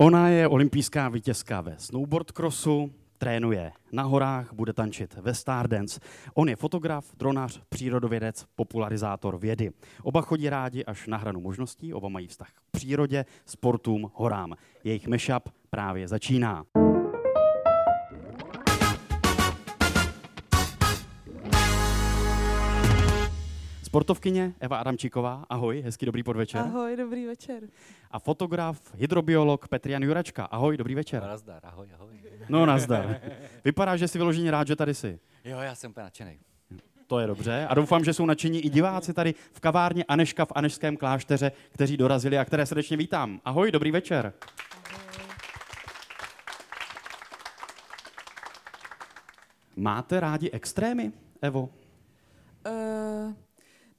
Ona je olympijská vítězka ve snowboard crossu, trénuje na horách, bude tančit ve Stardance. On je fotograf, dronář, přírodovědec, popularizátor vědy. Oba chodí rádi až na hranu možností, oba mají vztah k přírodě, sportům, horám. Jejich mashup právě začíná. Sportovkyně Eva Adamčíková, ahoj, hezký dobrý podvečer. Ahoj, dobrý večer. A fotograf, hydrobiolog Petrian Juračka, ahoj, dobrý večer. No, nazdar, ahoj, ahoj. No nazdar. Vypadá, že jsi vyloženě rád, že tady jsi. Jo, já jsem úplně nadšený. To je dobře. A doufám, že jsou nadšení i diváci tady v kavárně Aneška v Anešském klášteře, kteří dorazili a které srdečně vítám. Ahoj, dobrý večer. Máte rádi extrémy, Evo? Uh,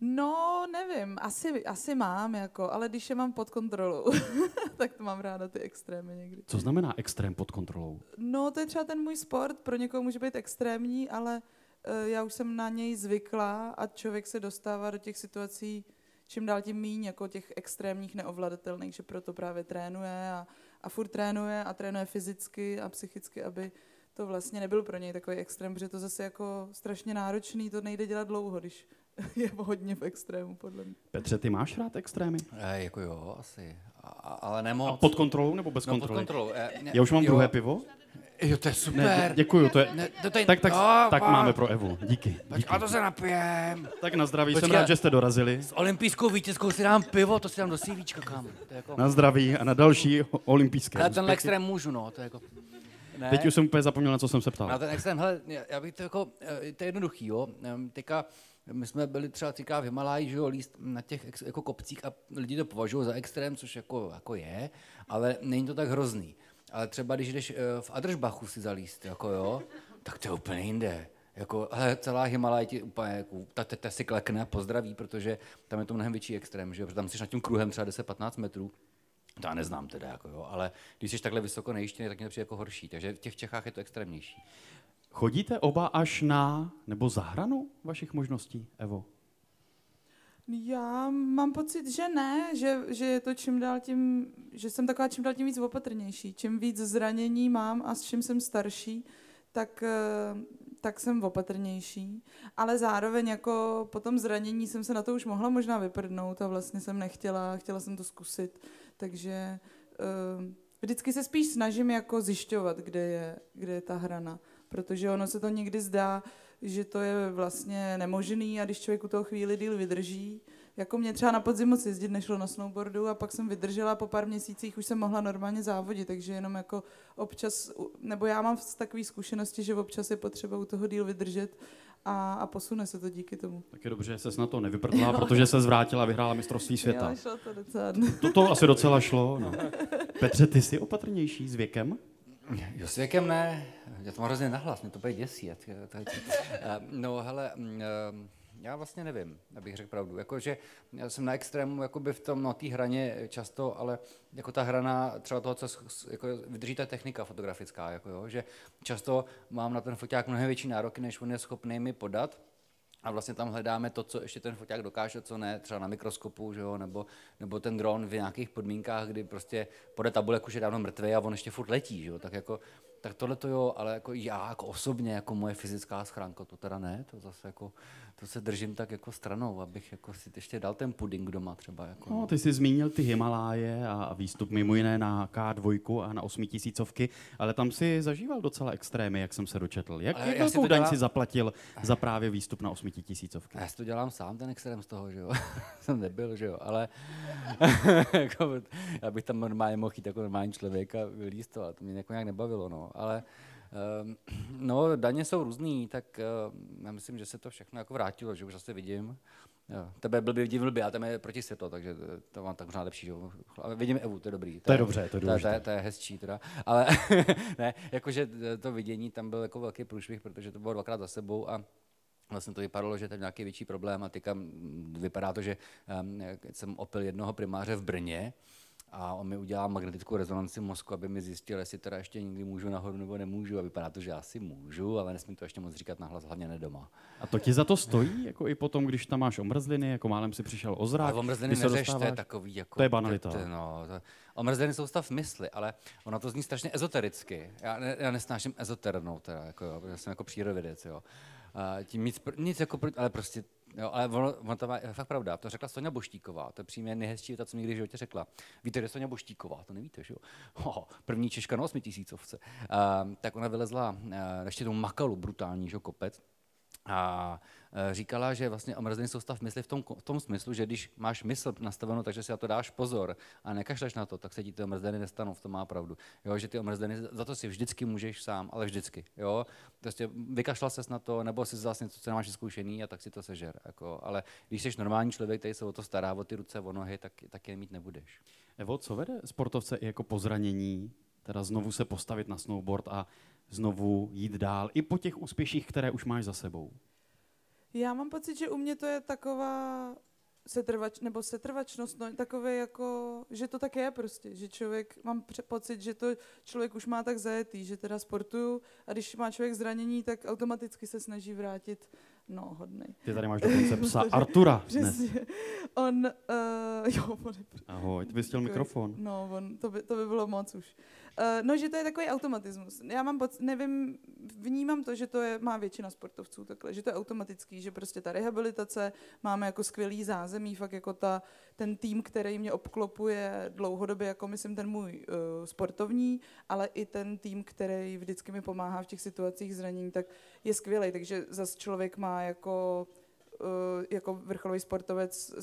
no, nevím, asi, asi mám, jako, ale když je mám pod kontrolou, tak to mám ráda ty extrémy někdy. Co znamená extrém pod kontrolou? No, to je třeba ten můj sport, pro někoho může být extrémní, ale uh, já už jsem na něj zvykla a člověk se dostává do těch situací čím dál tím míň, jako těch extrémních neovladatelných, že proto právě trénuje a, a furt trénuje a trénuje fyzicky a psychicky, aby to vlastně nebyl pro něj takový extrém, protože to zase jako strašně náročný, to nejde dělat dlouho, když je hodně v extrému, podle mě. Petře, ty máš rád extrémy? E, jako jo, asi. A, ale nemoc. A pod kontrolou nebo bez no, kontroly? pod kontrolou. E, ne, Já už mám jo. druhé pivo. Jo, to je super. Ne, děkuju, to je... Ne, to tady, Tak, tak, no, tak pán. máme pro Evu. Díky. Díky. a to se napijem. Tak na zdraví, jsem Počkej. rád, že jste dorazili. S olympijskou vítězkou si dám pivo, to si dám do CVčka, je jako... Na zdraví a na další olympijské Ale úspěchy. extrém můžu, no, to je jako... Ne. Teď už jsem úplně zapomněl, na co jsem se ptal. Na ten extrém, hele, já bych to jako, eh, to je jednoduchý, jo. Ehm, Teďka, my jsme byli třeba teďka v Himaláji, že jo, líst na těch jako kopcích a lidi to považují za extrém, což jako, jako je, ale není to tak hrozný. Ale třeba když jdeš eh, v Adržbachu si zalíst, jako jo, tak to je úplně jinde. Jako, ale celá Himalaj ti úplně, jako, ta, ta, ta si klekne a pozdraví, protože tam je to mnohem větší extrém, že jo, protože tam jsi nad tím kruhem třeba 10-15 metrů, to já neznám teda, jako jo, ale když jsi takhle vysoko nejištěný, tak mě to přijde jako horší. Takže v těch Čechách je to extrémnější. Chodíte oba až na, nebo za hranu vašich možností, Evo? Já mám pocit, že ne, že, že je to čím dál tím, že jsem taková čím dál tím víc opatrnější. Čím víc zranění mám a s čím jsem starší, tak, eh, tak jsem opatrnější. Ale zároveň jako po tom zranění jsem se na to už mohla možná vyprdnout a vlastně jsem nechtěla, chtěla jsem to zkusit. Takže eh, vždycky se spíš snažím jako zjišťovat, kde je, kde je ta hrana. Protože ono se to někdy zdá, že to je vlastně nemožný a když člověk u toho chvíli díl vydrží, jako mě třeba na podzim moc jezdit nešlo na snowboardu a pak jsem vydržela po pár měsících, už jsem mohla normálně závodit, takže jenom jako občas, nebo já mám takové zkušenosti, že občas je potřeba u toho díl vydržet a, a posune se to díky tomu. Tak je dobře, že ses na to nevyprdla, protože se zvrátila a vyhrála mistrovství Jo, světa. šlo to docela. To, to asi docela šlo. No. Petře, ty jsi opatrnější s věkem? Jo, s věkem ne, já to mám hrozně nahlas, mě to bude děsí. Eh, No hele, mm, eh, já vlastně nevím, abych řekl pravdu. Jakože já jsem na extrému jakoby v tom, na té hraně často, ale jako ta hrana třeba toho, co jako vydrží ta technika fotografická, jako jo, že často mám na ten foťák mnohem větší nároky, než on je schopný mi podat. A vlastně tam hledáme to, co ještě ten foťák dokáže, co ne, třeba na mikroskopu, že jo, nebo, nebo ten dron v nějakých podmínkách, kdy prostě pode tabulek už je dávno mrtvý a on ještě furt letí, že jo, tak jako, tak tohle to jo, ale jako já jako osobně, jako moje fyzická schránka, to teda ne, to zase jako, to se držím tak jako stranou, abych jako si ještě dal ten puding doma třeba, jako. No, ty jsi zmínil ty Himaláje a výstup mimo jiné na K2 a na 8000, ale tam si zažíval docela extrémy, jak jsem se dočetl. Jak, jak já si velkou daň dělám- si zaplatil za právě výstup na 8000? A já si to dělám sám, ten extrém z toho, že jo. jsem nebyl, že jo, ale jako, já bych tam normálně mohl jít jako normální člověk a vylíst to, a to mě jako nějak nebavilo, no. Ale um, no, daně jsou různý, tak uh, já myslím, že se to všechno jako vrátilo, že už zase vidím. Jo. Tebe byl by vidím blbě, a tam je proti světlo, takže to- to mám tak možná lepší. Že? Ale vidím Evu, to je dobrý. To je dobře, to je to, to, důležité. je, to je hezčí teda. Ale ne, jakože to vidění tam byl jako velký průšvih, protože to bylo dvakrát za sebou a Vlastně to vypadalo, že je tam nějaký větší problém a teďka mm, vypadá to, že um, jsem opil jednoho primáře v Brně a on mi udělá magnetickou rezonanci mozku, aby mi zjistil, jestli teda ještě někdy můžu nahoru nebo nemůžu. A vypadá to, že asi můžu, ale nesmím to ještě moc říkat nahlas, hlavně ne doma. A to ti za to stojí, jako i potom, když tam máš omrzliny, jako málem si přišel o zrak. Ale omrzliny neřeš, to je dostáváš- takový jako... To je banalita. To, to, no, to, omrzliny jsou stav mysli, ale ono to zní strašně ezotericky. Já, ne, já nesnáším ezoternou, teda, jako, jo, protože jsem jako přírodovědec, jo. A tím nic, nic jako, ale prostě, jo, ale ono, ono to má, je fakt pravda, to řekla Sonja Boštíková, to je přímě nejhezčí věta, co mi někdy v životě řekla. Víte, že je Sonja Boštíková, to nevíte, že jo? Ho, první Češka na osmitisícovce. Uh, tak ona vylezla uh, ještě tou makalu, brutální, že jo, kopec, a e, říkala, že vlastně omrazený soustav mysli v tom, v tom smyslu, že když máš mysl nastavenou, takže si na to dáš pozor a nekašleš na to, tak se ti ty omrzliny nestanou, v tom má pravdu. Jo, že ty omrzliny, za to si vždycky můžeš sám, ale vždycky. Jo? Prostě vykašlal ses na to, nebo si zase něco, co nemáš vyzkoušený a tak si to sežer. Jako, ale když jsi normální člověk, který se o to stará, o ty ruce, o nohy, tak, tak je mít nebudeš. Evo, co vede sportovce i jako po zranění, teda znovu se postavit na snowboard a znovu jít dál, i po těch úspěších, které už máš za sebou? Já mám pocit, že u mě to je taková setrvač, nebo setrvačnost, no, takové jako, že to tak je prostě, že člověk, mám pocit, že to člověk už má tak zajetý, že teda sportuju a když má člověk zranění, tak automaticky se snaží vrátit, no, hodnej. Ty tady máš dokonce psa Artura dnes. On, uh, jo, on je Ahoj, ty bys chtěl mikrofon. No, on, to, by, to by bylo moc už. Uh, no, že to je takový automatismus. Já mám poc, nevím, vnímám to, že to je, má většina sportovců takhle, že to je automatický, že prostě ta rehabilitace, máme jako skvělý zázemí, fakt jako ta, ten tým, který mě obklopuje dlouhodobě, jako myslím ten můj uh, sportovní, ale i ten tým, který vždycky mi pomáhá v těch situacích zranění, tak je skvělý, takže zas člověk má jako eh, jako vrcholový sportovec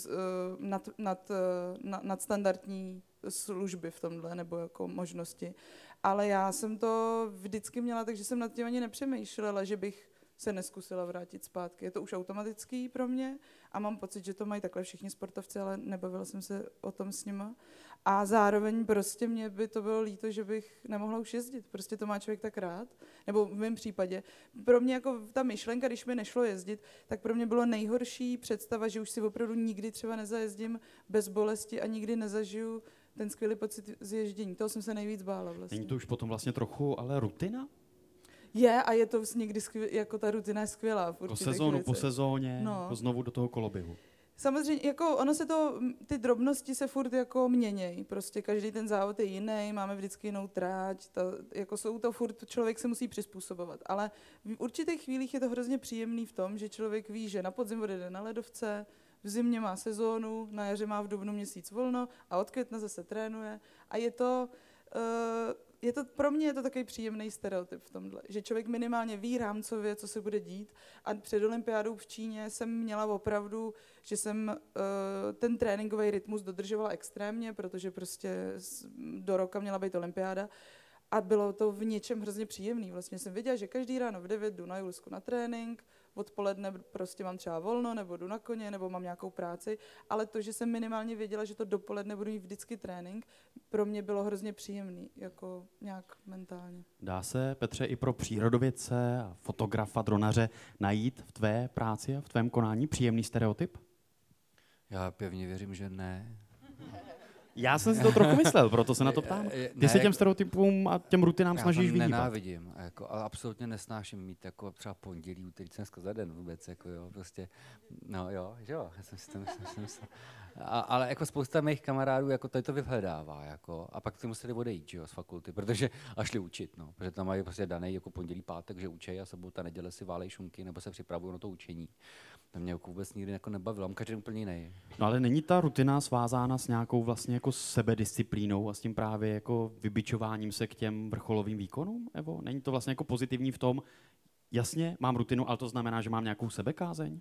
nad, nad, eh, na- nadstandardní služby v tomhle, nebo jako možnosti. Ale já jsem to vždycky měla, takže jsem nad tím ani nepřemýšlela, že bych se neskusila vrátit zpátky. Je to už automatický pro mě a mám pocit, že to mají takhle všichni sportovci, ale nebavila jsem se o tom s nima. A zároveň prostě mě by to bylo líto, že bych nemohla už jezdit. Prostě to má člověk tak rád. Nebo v mém případě. Pro mě jako ta myšlenka, když mi nešlo jezdit, tak pro mě bylo nejhorší představa, že už si opravdu nikdy třeba nezajezdím bez bolesti a nikdy nezažiju ten skvělý pocit z ježdění. Toho jsem se nejvíc bála vlastně. Není to už potom vlastně trochu ale rutina? Je a je to někdy skvěl, jako ta rutina je skvělá. v Po sezónu, po věcech. sezóně, No. jako znovu do toho koloběhu. Samozřejmě, jako ono se to, ty drobnosti se furt jako měnějí, prostě každý ten závod je jiný, máme vždycky jinou tráť, to, jako jsou to furt, člověk se musí přizpůsobovat, ale v určitých chvílích je to hrozně příjemný v tom, že člověk ví, že na podzim odjede na ledovce, v zimě má sezónu, na jaře má v dubnu měsíc volno a od května zase trénuje. A je to, uh, je to, pro mě je to takový příjemný stereotyp v tomhle, že člověk minimálně ví rámcově, co se bude dít. A před olympiádou v Číně jsem měla opravdu, že jsem uh, ten tréninkový rytmus dodržovala extrémně, protože prostě do roka měla být olympiáda. A bylo to v něčem hrozně příjemný. Vlastně jsem věděla, že každý ráno v 9 jdu na Julsku na trénink, odpoledne prostě mám třeba volno, nebo jdu na koně, nebo mám nějakou práci, ale to, že jsem minimálně věděla, že to dopoledne budu mít vždycky trénink, pro mě bylo hrozně příjemný, jako nějak mentálně. Dá se, Petře, i pro přírodovědce, a fotografa, dronaře najít v tvé práci a v tvém konání příjemný stereotyp? Já pevně věřím, že ne. Já jsem si to trochu myslel, proto se na to ptám. Ty ne, se těm jako- stereotypům a těm rutinám Já snažíš vyhýbat. nenávidím, jako, ale absolutně nesnáším mít jako třeba pondělí, úterý, dneska za den vůbec, jako jo, prostě, no jo, že jo, já jsem si to myslel, jsem myslel. A, ale jako spousta mých kamarádů jako tady to vyhledává, jako, a pak ty museli odejít, že jo, z fakulty, protože, a šli učit, no, protože tam mají prostě daný jako pondělí, pátek, že učej a sobota, neděle si válej šunky, nebo se připravují na to učení. To mě jako vůbec nikdy jako nebavilo, mám každý úplně jiný. No ale není ta rutina svázána s nějakou vlastně jako sebedisciplínou a s tím právě jako vybičováním se k těm vrcholovým výkonům, Evo? Není to vlastně jako pozitivní v tom, jasně, mám rutinu, ale to znamená, že mám nějakou sebekázeň?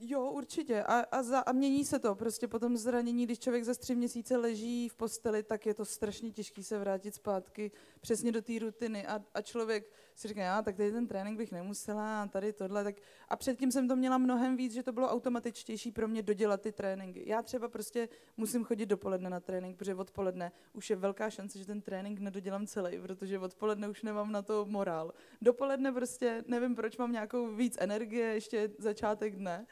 Jo, určitě. A, a, za, a mění se to. Prostě po tom zranění, když člověk za tři měsíce leží v posteli, tak je to strašně těžké se vrátit zpátky přesně do té rutiny. A, a člověk si říká, já, tak tady ten trénink bych nemusela, a tady tohle. Tak... A předtím jsem to měla mnohem víc, že to bylo automatičtější pro mě dodělat ty tréninky. Já třeba prostě musím chodit dopoledne na trénink, protože odpoledne už je velká šance, že ten trénink nedodělám celý, protože odpoledne už nemám na to morál. Dopoledne prostě nevím, proč mám nějakou víc energie, ještě začátek dne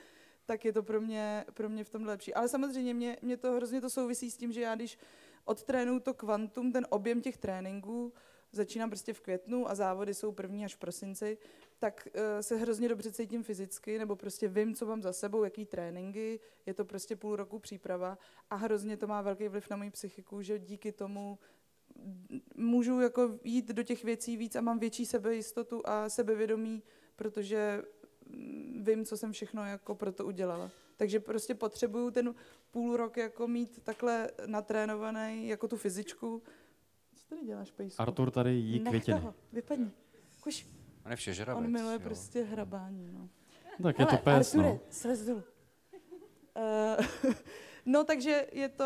tak je to pro mě, pro mě v tomhle lepší. Ale samozřejmě mě, mě to hrozně to souvisí s tím, že já když odtrénuju to kvantum, ten objem těch tréninků, začínám prostě v květnu a závody jsou první až v prosinci, tak uh, se hrozně dobře cítím fyzicky, nebo prostě vím, co mám za sebou, jaký tréninky, je to prostě půl roku příprava a hrozně to má velký vliv na moji psychiku, že díky tomu můžu jako jít do těch věcí víc a mám větší sebejistotu a sebevědomí, protože mm, vím, co jsem všechno jako pro to udělala. Takže prostě potřebuju ten půl rok jako mít takhle natrénovaný jako tu fyzičku. Tady děláš, Pejsku? Artur tady jí Nech květiny. toho, vypadni. Kuš, On je všežravec. on miluje jo. prostě hrabání. No. Tak je to pes, Arture, no. slez dolů. Uh, no, takže je to,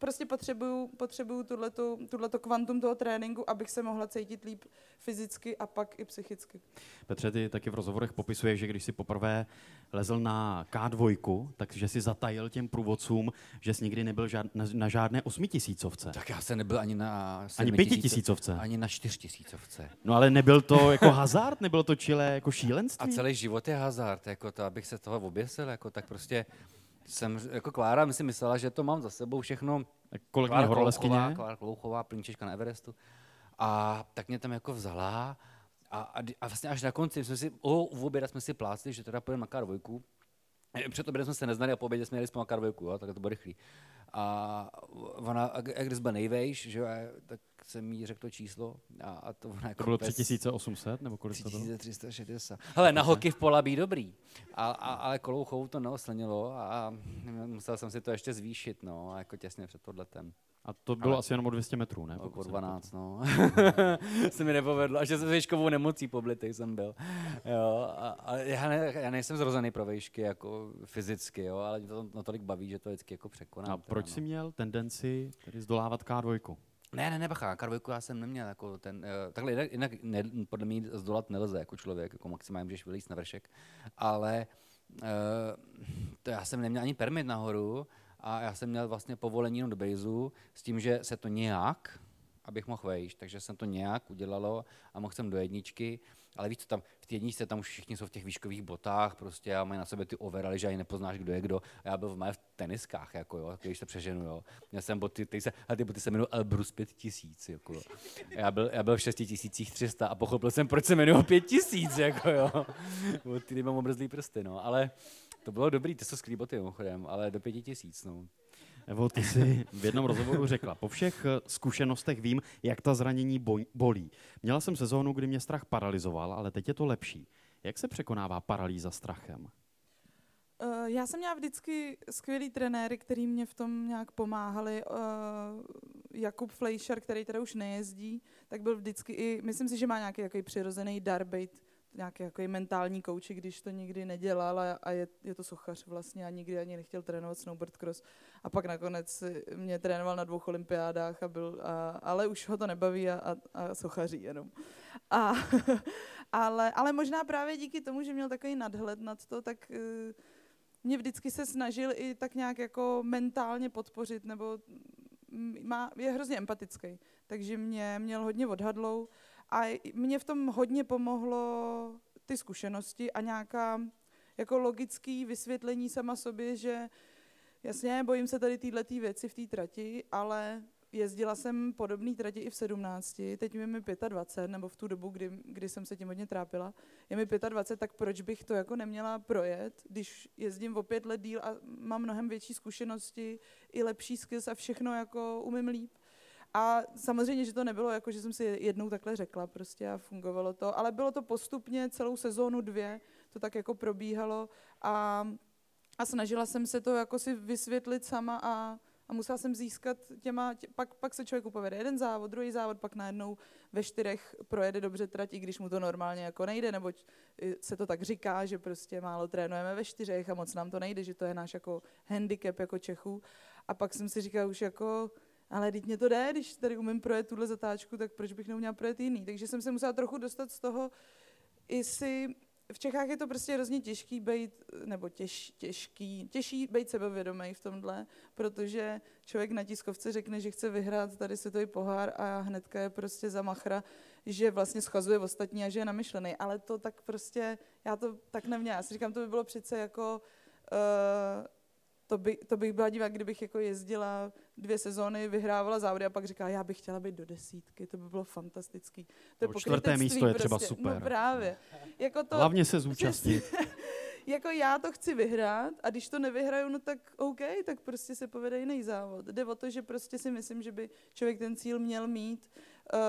prostě potřebuju, potřebuju tuhletu, tuhleto kvantum toho tréninku, abych se mohla cítit líp fyzicky a pak i psychicky. Petře, ty taky v rozhovorech popisuješ, že když jsi poprvé lezl na K2, takže si zatajil těm průvodcům, že jsi nikdy nebyl žád, na, na žádné osmitisícovce. Tak já jsem nebyl ani na Ani pětitisícovce. Ani na čtyřtisícovce. No ale nebyl to jako hazard, nebylo to čile jako A šílenství? celý život je hazard, jako to, abych se toho oběsil, jako tak prostě jsem, jako Klára mi si myslela, že to mám za sebou všechno. Kolegyně horoleskyně. Klára Klouchová, plníčečka na Everestu. A tak mě tam jako vzala a, a, a vlastně až na konci jsme si, o, u oběda jsme si plácli, že teda půjdeme na K2. Eh, Před obědem jsme se neznali a po obědě jsme jeli spolu na K2, jo, tak to bylo rychlý. A ona, a jak když byl nejvejš, že jo, a tak jsem jí řekl to číslo a, a to ona jako To bylo pes- 3800, nebo kolik to bylo? 3360. Hele, na hokej v Polabí dobrý, a, a, ale Kolouchovu to neoslnilo a musel jsem si to ještě zvýšit, no, jako těsně před podletem. A to bylo Ale- asi jenom o 200 metrů, ne? No, po se 12, no. se mi nepovedlo, až se výškovou nemocí poblitej jsem byl. Jo, a, a já, ne, já, nejsem zrozený pro výšky jako fyzicky, jo, ale mě to natolik baví, že to vždycky jako překonám. A teda, proč no. jsi měl tendenci tedy zdolávat K2? Ne, ne, ne, bacha, Karvojku já jsem neměl jako ten, uh, takhle jinak, jinak ne, podle mě zdolat nelze jako člověk, jako maximálně můžeš vylíst na vršek, ale uh, to já jsem neměl ani permit nahoru a já jsem měl vlastně povolení do bejzu s tím, že se to nějak, abych mohl vejít, takže jsem to nějak udělalo a mohl jsem do jedničky, ale víš co tam, v té jedničce tam už všichni jsou v těch výškových botách prostě a mají na sebe ty overaly, že ani nepoznáš, kdo je kdo. A já byl v mé v teniskách, jako jo, když se přeženu, jo. Měl jsem boty, ty se, a ty boty se jmenují Elbrus 5000, jako jo. Já byl, já byl v 6300 a pochopil jsem, proč se jmenují 5000, jako jo. Ty mám obrzlý prsty, no, ale to bylo dobrý, to jsou skvělý boty mimochodem, ale do 5000, no. Evo, ty jsi v jednom rozhovoru řekla, po všech eh, zkušenostech vím, jak ta zranění bolí. Měla jsem sezónu, kdy mě strach paralizoval, ale teď je to lepší. Jak se překonává paralýza strachem? Uh, já jsem měla vždycky skvělý trenéry, který mě v tom nějak pomáhali. Uh, Jakub Fleischer, který teda už nejezdí, tak byl vždycky i, myslím si, že má nějaký takový přirozený dar být nějaký jako mentální kouči, když to nikdy nedělal a, a je, je, to sochař vlastně a nikdy ani nechtěl trénovat snowboard cross. A pak nakonec mě trénoval na dvou olympiádách, a byl, a, ale už ho to nebaví a, a, a sochaří jenom. A, ale, ale možná právě díky tomu, že měl takový nadhled nad to, tak uh, mě vždycky se snažil i tak nějak jako mentálně podpořit, nebo mm, má, je hrozně empatický, takže mě měl hodně odhadlou a mě v tom hodně pomohlo ty zkušenosti a nějaká jako logický vysvětlení sama sobě, že jasně, bojím se tady této věci v té trati, ale jezdila jsem podobný trati i v 17, teď mi mi 25, nebo v tu dobu, kdy, kdy jsem se tím hodně trápila, je mi 25, tak proč bych to jako neměla projet, když jezdím o pět let díl a mám mnohem větší zkušenosti, i lepší skills a všechno jako umím líp. A samozřejmě, že to nebylo jako, že jsem si jednou takhle řekla prostě a fungovalo to, ale bylo to postupně celou sezónu dvě, to tak jako probíhalo a, a snažila jsem se to jako si vysvětlit sama a, a musela jsem získat těma, tě, pak, pak se člověku povede jeden závod, druhý závod, pak najednou ve čtyřech projede dobře trať, i když mu to normálně jako nejde, neboť se to tak říká, že prostě málo trénujeme ve čtyřech a moc nám to nejde, že to je náš jako handicap jako Čechů. A pak jsem si říkala už jako, ale teď mě to jde, když tady umím projet tuhle zatáčku, tak proč bych neuměla projet jiný? Takže jsem se musela trochu dostat z toho, i si v Čechách je to prostě hrozně těžký být, nebo těž, těžký, těžší být sebevědomý v tomhle, protože člověk na tiskovce řekne, že chce vyhrát tady světový pohár a hnedka je prostě za machra, že vlastně schazuje ostatní a že je namyšlený. Ale to tak prostě, já to tak neměla. Já si říkám, to by bylo přece jako... Uh, to, by, to bych byla divá, kdybych jako jezdila dvě sezóny vyhrávala závody a pak říká, já bych chtěla být do desítky, to by bylo fantastický. To je No, čtvrté pokrytectví místo je třeba prostě. super. No právě. Jako to, Hlavně se zúčastnit. jako já to chci vyhrát a když to nevyhraju, no tak OK, tak prostě se povede jiný závod. Jde o to, že prostě si myslím, že by člověk ten cíl měl mít uh,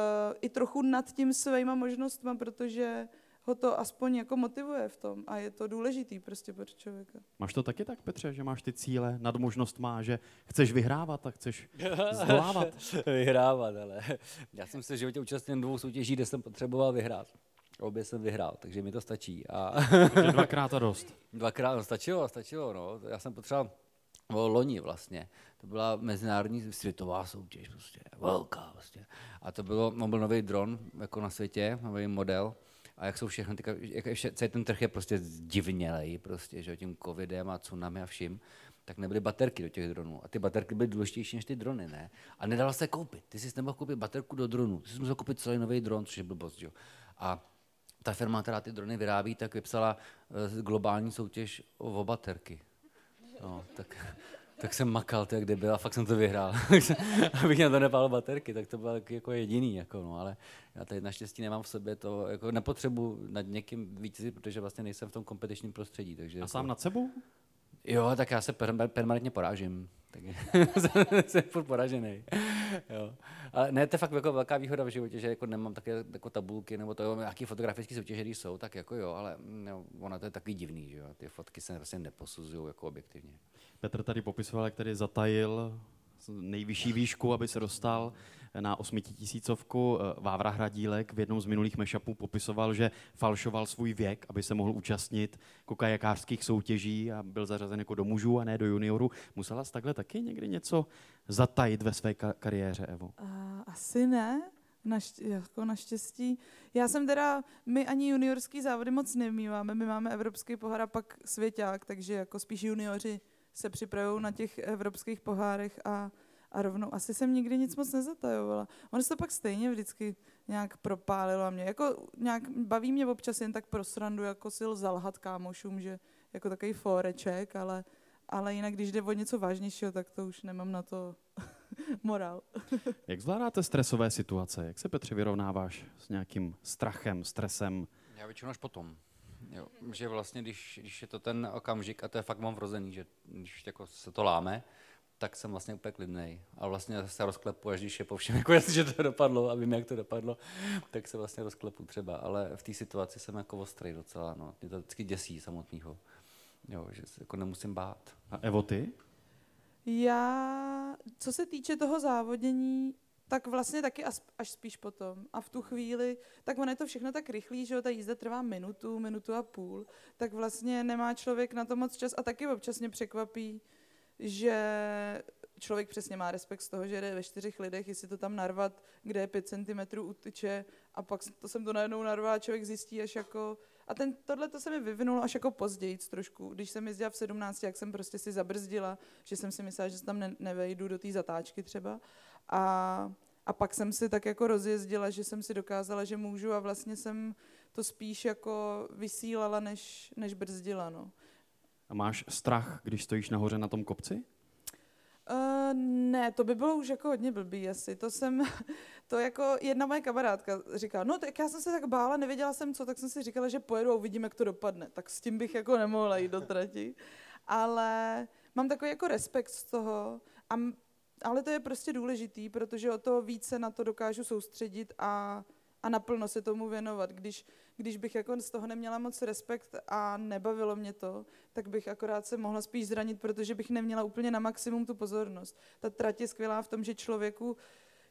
i trochu nad tím svýma možnostma, protože ho to aspoň jako motivuje v tom a je to důležitý prostě pro člověka. Máš to taky tak, Petře, že máš ty cíle, nad možnost má, že chceš vyhrávat a chceš zdolávat? vyhrávat, ale já jsem se v životě účastnil dvou soutěží, kde jsem potřeboval vyhrát. Obě jsem vyhrál, takže mi to stačí. A Takže dvakrát a dost. dvakrát, no, stačilo, stačilo, no. Já jsem potřeboval o loni vlastně. To byla mezinárodní světová soutěž, prostě, velká prostě. A to bylo, no, byl nový dron jako na světě, nový model. A jak jsou všechny, ty, jak vše, celý ten trh je prostě zdivnělej, prostě, že tím covidem a tsunami a vším, tak nebyly baterky do těch dronů. A ty baterky byly důležitější než ty drony, ne? A nedala se koupit. Ty jsi nemohl koupit baterku do dronu. Ty jsi musel koupit celý nový dron, což je blbost, jo. A ta firma, která ty drony vyrábí, tak vypsala eh, globální soutěž o baterky. No, tak, tak jsem makal, to jak debil, a fakt jsem to vyhrál. Abych na to nepál baterky, tak to bylo jako jediný, jako no, ale já tady naštěstí nemám v sobě to, jako nepotřebuji nad někým vítězit, protože vlastně nejsem v tom kompetičním prostředí. Takže A jako, sám nad sebou? Jo, tak já se per- permanentně porážím. Tak jsem furt poražený. Jo. Ale ne, to je fakt jako velká výhoda v životě, že jako nemám také jako tabulky nebo to, nějaký fotografické soutěže, jsou, tak jako jo, ale no, ono to je takový divný, že jo. Ty fotky se vlastně neposuzují jako objektivně. Petr tady popisoval, jak tady zatajil nejvyšší výšku, aby se dostal na osmitisícovku. Vávra Hradílek v jednom z minulých mešapů popisoval, že falšoval svůj věk, aby se mohl účastnit jako kajakářských soutěží a byl zařazen jako do mužů a ne do juniorů. Musela jsi takhle taky někdy něco zatajit ve své ka- kariéře, Evo? A, asi ne. Našť, jako naštěstí. Já jsem teda, my ani juniorský závody moc nemýváme, my máme evropský pohár a pak svěťák, takže jako spíš junioři se připravují na těch evropských pohárech a, a rovnou. Asi jsem nikdy nic moc nezatajovala. Ono se to pak stejně vždycky nějak propálilo a mě. Jako nějak baví mě občas jen tak pro srandu, jako si zalhat kámošům, že jako takový fóreček, ale, ale jinak, když jde o něco vážnějšího, tak to už nemám na to morál. Jak zvládáte stresové situace? Jak se, Petře, vyrovnáváš s nějakým strachem, stresem? Já většinou až potom. Jo, že vlastně, když, když je to ten okamžik, a to je fakt mám vrozený, že když jako se to láme, tak jsem vlastně úplně klidnej. A vlastně se rozklepu, až když je po všem, jako jasně, že to dopadlo a vím, jak to dopadlo, tak se vlastně rozklepu třeba. Ale v té situaci jsem jako ostrý docela, no. Mě to vždycky děsí samotného. Jo, že se jako nemusím bát. A Evo, ty? Já, co se týče toho závodění, tak vlastně taky až, až spíš potom. A v tu chvíli, tak ono je to všechno tak rychlý, že jo, ta jízda trvá minutu, minutu a půl, tak vlastně nemá člověk na to moc čas a taky občas mě překvapí, že člověk přesně má respekt z toho, že jde ve čtyřech lidech, jestli to tam narvat, kde je pět centimetrů utyče a pak to jsem to najednou narval a člověk zjistí až jako, a ten, tohle to se mi vyvinulo až jako později trošku. Když jsem jezdila v 17, jak jsem prostě si zabrzdila, že jsem si myslela, že se tam ne, nevejdu do té zatáčky třeba. A, a pak jsem si tak jako rozjezdila, že jsem si dokázala, že můžu a vlastně jsem to spíš jako vysílala, než, než brzdila. No. A máš strach, když stojíš nahoře na tom kopci? Uh, ne, to by bylo už jako hodně blbý asi. To jsem, to jako jedna moje kamarádka říká, no tak já jsem se tak bála, nevěděla jsem co, tak jsem si říkala, že pojedu a uvidím, jak to dopadne. Tak s tím bych jako nemohla jít do trati. Ale mám takový jako respekt z toho, a, ale to je prostě důležitý, protože o to více na to dokážu soustředit a, a naplno se tomu věnovat. Když, když bych jako z toho neměla moc respekt a nebavilo mě to, tak bych akorát se mohla spíš zranit, protože bych neměla úplně na maximum tu pozornost. Ta trať je skvělá v tom, že člověku,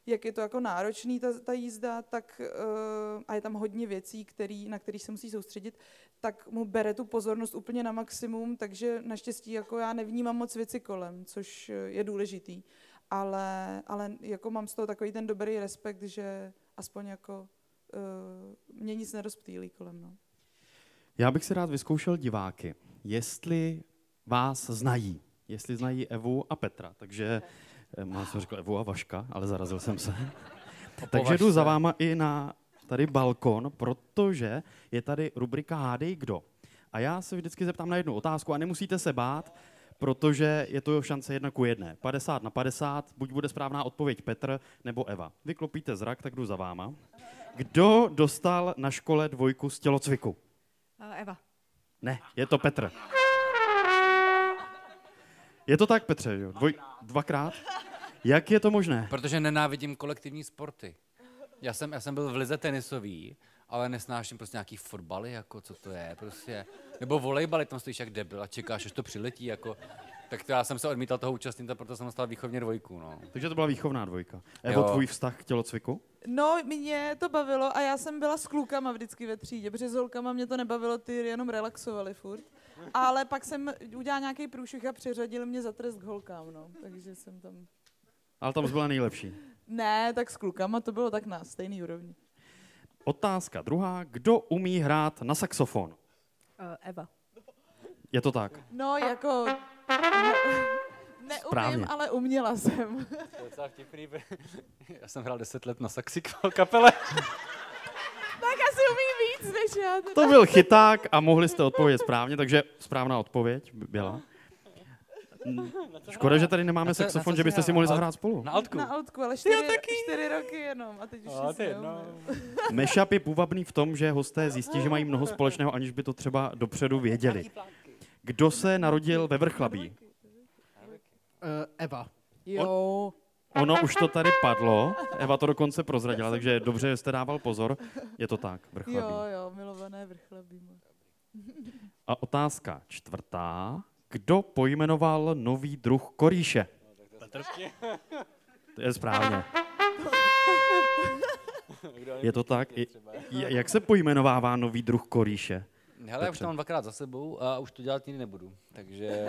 jak je to jako náročný ta, ta jízda, tak, uh, a je tam hodně věcí, který, na které se musí soustředit, tak mu bere tu pozornost úplně na maximum, takže naštěstí jako já nevnímám moc věci kolem, což je důležitý. Ale, ale jako mám z toho takový ten dobrý respekt, že aspoň jako uh, mě nic nerozptýlí kolem. No. Já bych si rád vyzkoušel diváky, jestli vás znají, jestli znají Evu a Petra, takže mám jsem řekl Evu a Vaška, ale zarazil jsem se. takže jdu za váma i na tady balkon, protože je tady rubrika Hádej kdo. A já se vždycky zeptám na jednu otázku a nemusíte se bát, protože je to šance jedna ku jedné. 50 na 50, buď bude správná odpověď Petr nebo Eva. Vy klopíte zrak, tak jdu za váma. Kdo dostal na škole dvojku z tělocviku? Uh, Eva. Ne, je to Petr. Je to tak, Petře, jo? Dvoj, dvakrát? Jak je to možné? Protože nenávidím kolektivní sporty. Já jsem, já jsem byl v lize tenisový, ale nesnáším prostě nějaký fotbaly, jako co to je, prostě. Nebo volejbaly, tam stojíš jak debil a čekáš, až to přiletí, jako. Tak to já jsem se odmítal toho účastnit, a proto jsem dostal výchovně dvojku, no. Takže to byla výchovná dvojka. Evo, Jo. tvůj vztah k tělocviku? No, mě to bavilo a já jsem byla s klukama vždycky ve třídě, protože s holkama mě to nebavilo, ty jenom relaxovali furt. Ale pak jsem udělal nějaký průšvih a přeřadili mě za trest k holkám, no. Takže jsem tam... Ale tam byla nejlepší. Ne, tak s klukama to bylo tak na stejný úrovni. Otázka druhá. Kdo umí hrát na saxofon? Uh, Eva. Je to tak? No, jako... Neumím, Správně. ale uměla jsem. To je docela vtipný. Já jsem hrál 10 let na saxi kapele. tak asi umí víc než já. teda. To byl chyták a mohli jste odpovědět správně, takže správná odpověď by byla. Škoda, že tady nemáme Na co- na saxofon, že byste si mohli zahrát spolu. Na altku. Na altku, ale čtyři, čtyři roky jenom a teď už A ty, no. Mashup je půvabný v tom, že hosté zjistí, že mají mnoho společného, aniž by to třeba dopředu věděli. Kdo se narodil ve Vrchlabí? Uh, Eva. Jo. Ono už to tady padlo, Eva to dokonce prozradila, takže dobře, že jste dával pozor. Je to tak, Vrchlabí. Jo, jo, milované vrchlabí. A otázka čtvrtá. Kdo pojmenoval nový druh korýše? To je správně. Je to tak? Jak se pojmenovává nový druh korýše? Hele, já už to mám dvakrát za sebou a už to dělat nikdy nebudu. Takže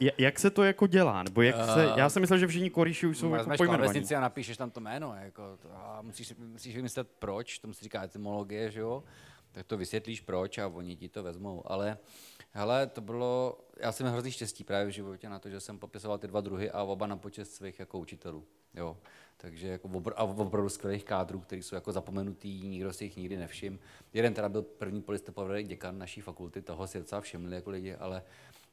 Jak se to jako dělá? Nebo jak se, Eh, já jsem myslel, že všichni korýši už jsou jako pojmenovaní. a napíšeš tam to jméno. Jako to, a musíš, musíš vymyslet proč, tomu se říká etymologie, že jo? Tak to vysvětlíš proč a oni ti to vezmou. Ale hele, to bylo, já jsem měl hrozný štěstí právě v životě na to, že jsem popisoval ty dva druhy a oba na počest svých jako učitelů. Jo. Takže jako obr- a opravdu skvělých kádrů, kteří jsou jako zapomenutý, nikdo si jich nikdy nevšim. Jeden teda byl první polistopadový děkan naší fakulty, toho si docela všimli jako lidi, ale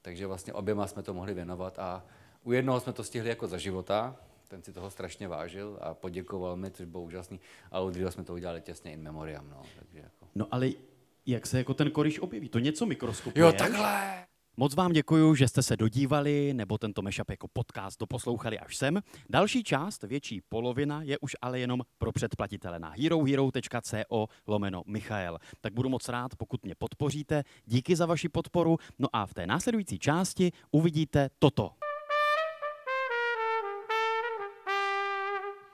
takže vlastně oběma jsme to mohli věnovat a u jednoho jsme to stihli jako za života, ten si toho strašně vážil a poděkoval mi, což bylo úžasný, a u druhého jsme to udělali těsně in memoriam, no, takže jako. No ale jak se jako ten korýš objeví? To něco mikroskopuje? Jo, takhle! Moc vám děkuji, že jste se dodívali nebo tento mashup jako podcast doposlouchali až sem. Další část, větší polovina, je už ale jenom pro předplatitele na herohero.co lomeno Michael. Tak budu moc rád, pokud mě podpoříte. Díky za vaši podporu. No a v té následující části uvidíte toto.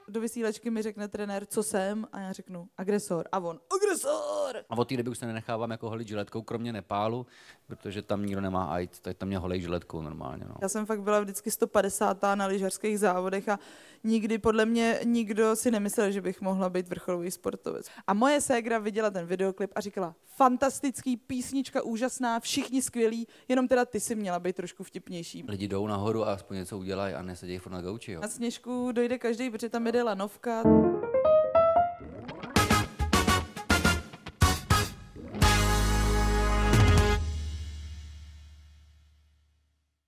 Do vysílačky mi řekne trenér, co jsem, a já řeknu agresor. A on, agresor! A od té doby už se nenechávám jako holit žiletkou, kromě Nepálu, protože tam nikdo nemá AIDS, tak tam mě holej žiletkou normálně. No. Já jsem fakt byla vždycky 150. na lyžařských závodech a nikdy podle mě nikdo si nemyslel, že bych mohla být vrcholový sportovec. A moje ségra viděla ten videoklip a říkala, fantastický, písnička úžasná, všichni skvělí, jenom teda ty si měla být trošku vtipnější. Lidi jdou nahoru a aspoň něco udělají a nesedějí furt na gauči. Jo. Na sněžku dojde každý, protože tam jede lanovka.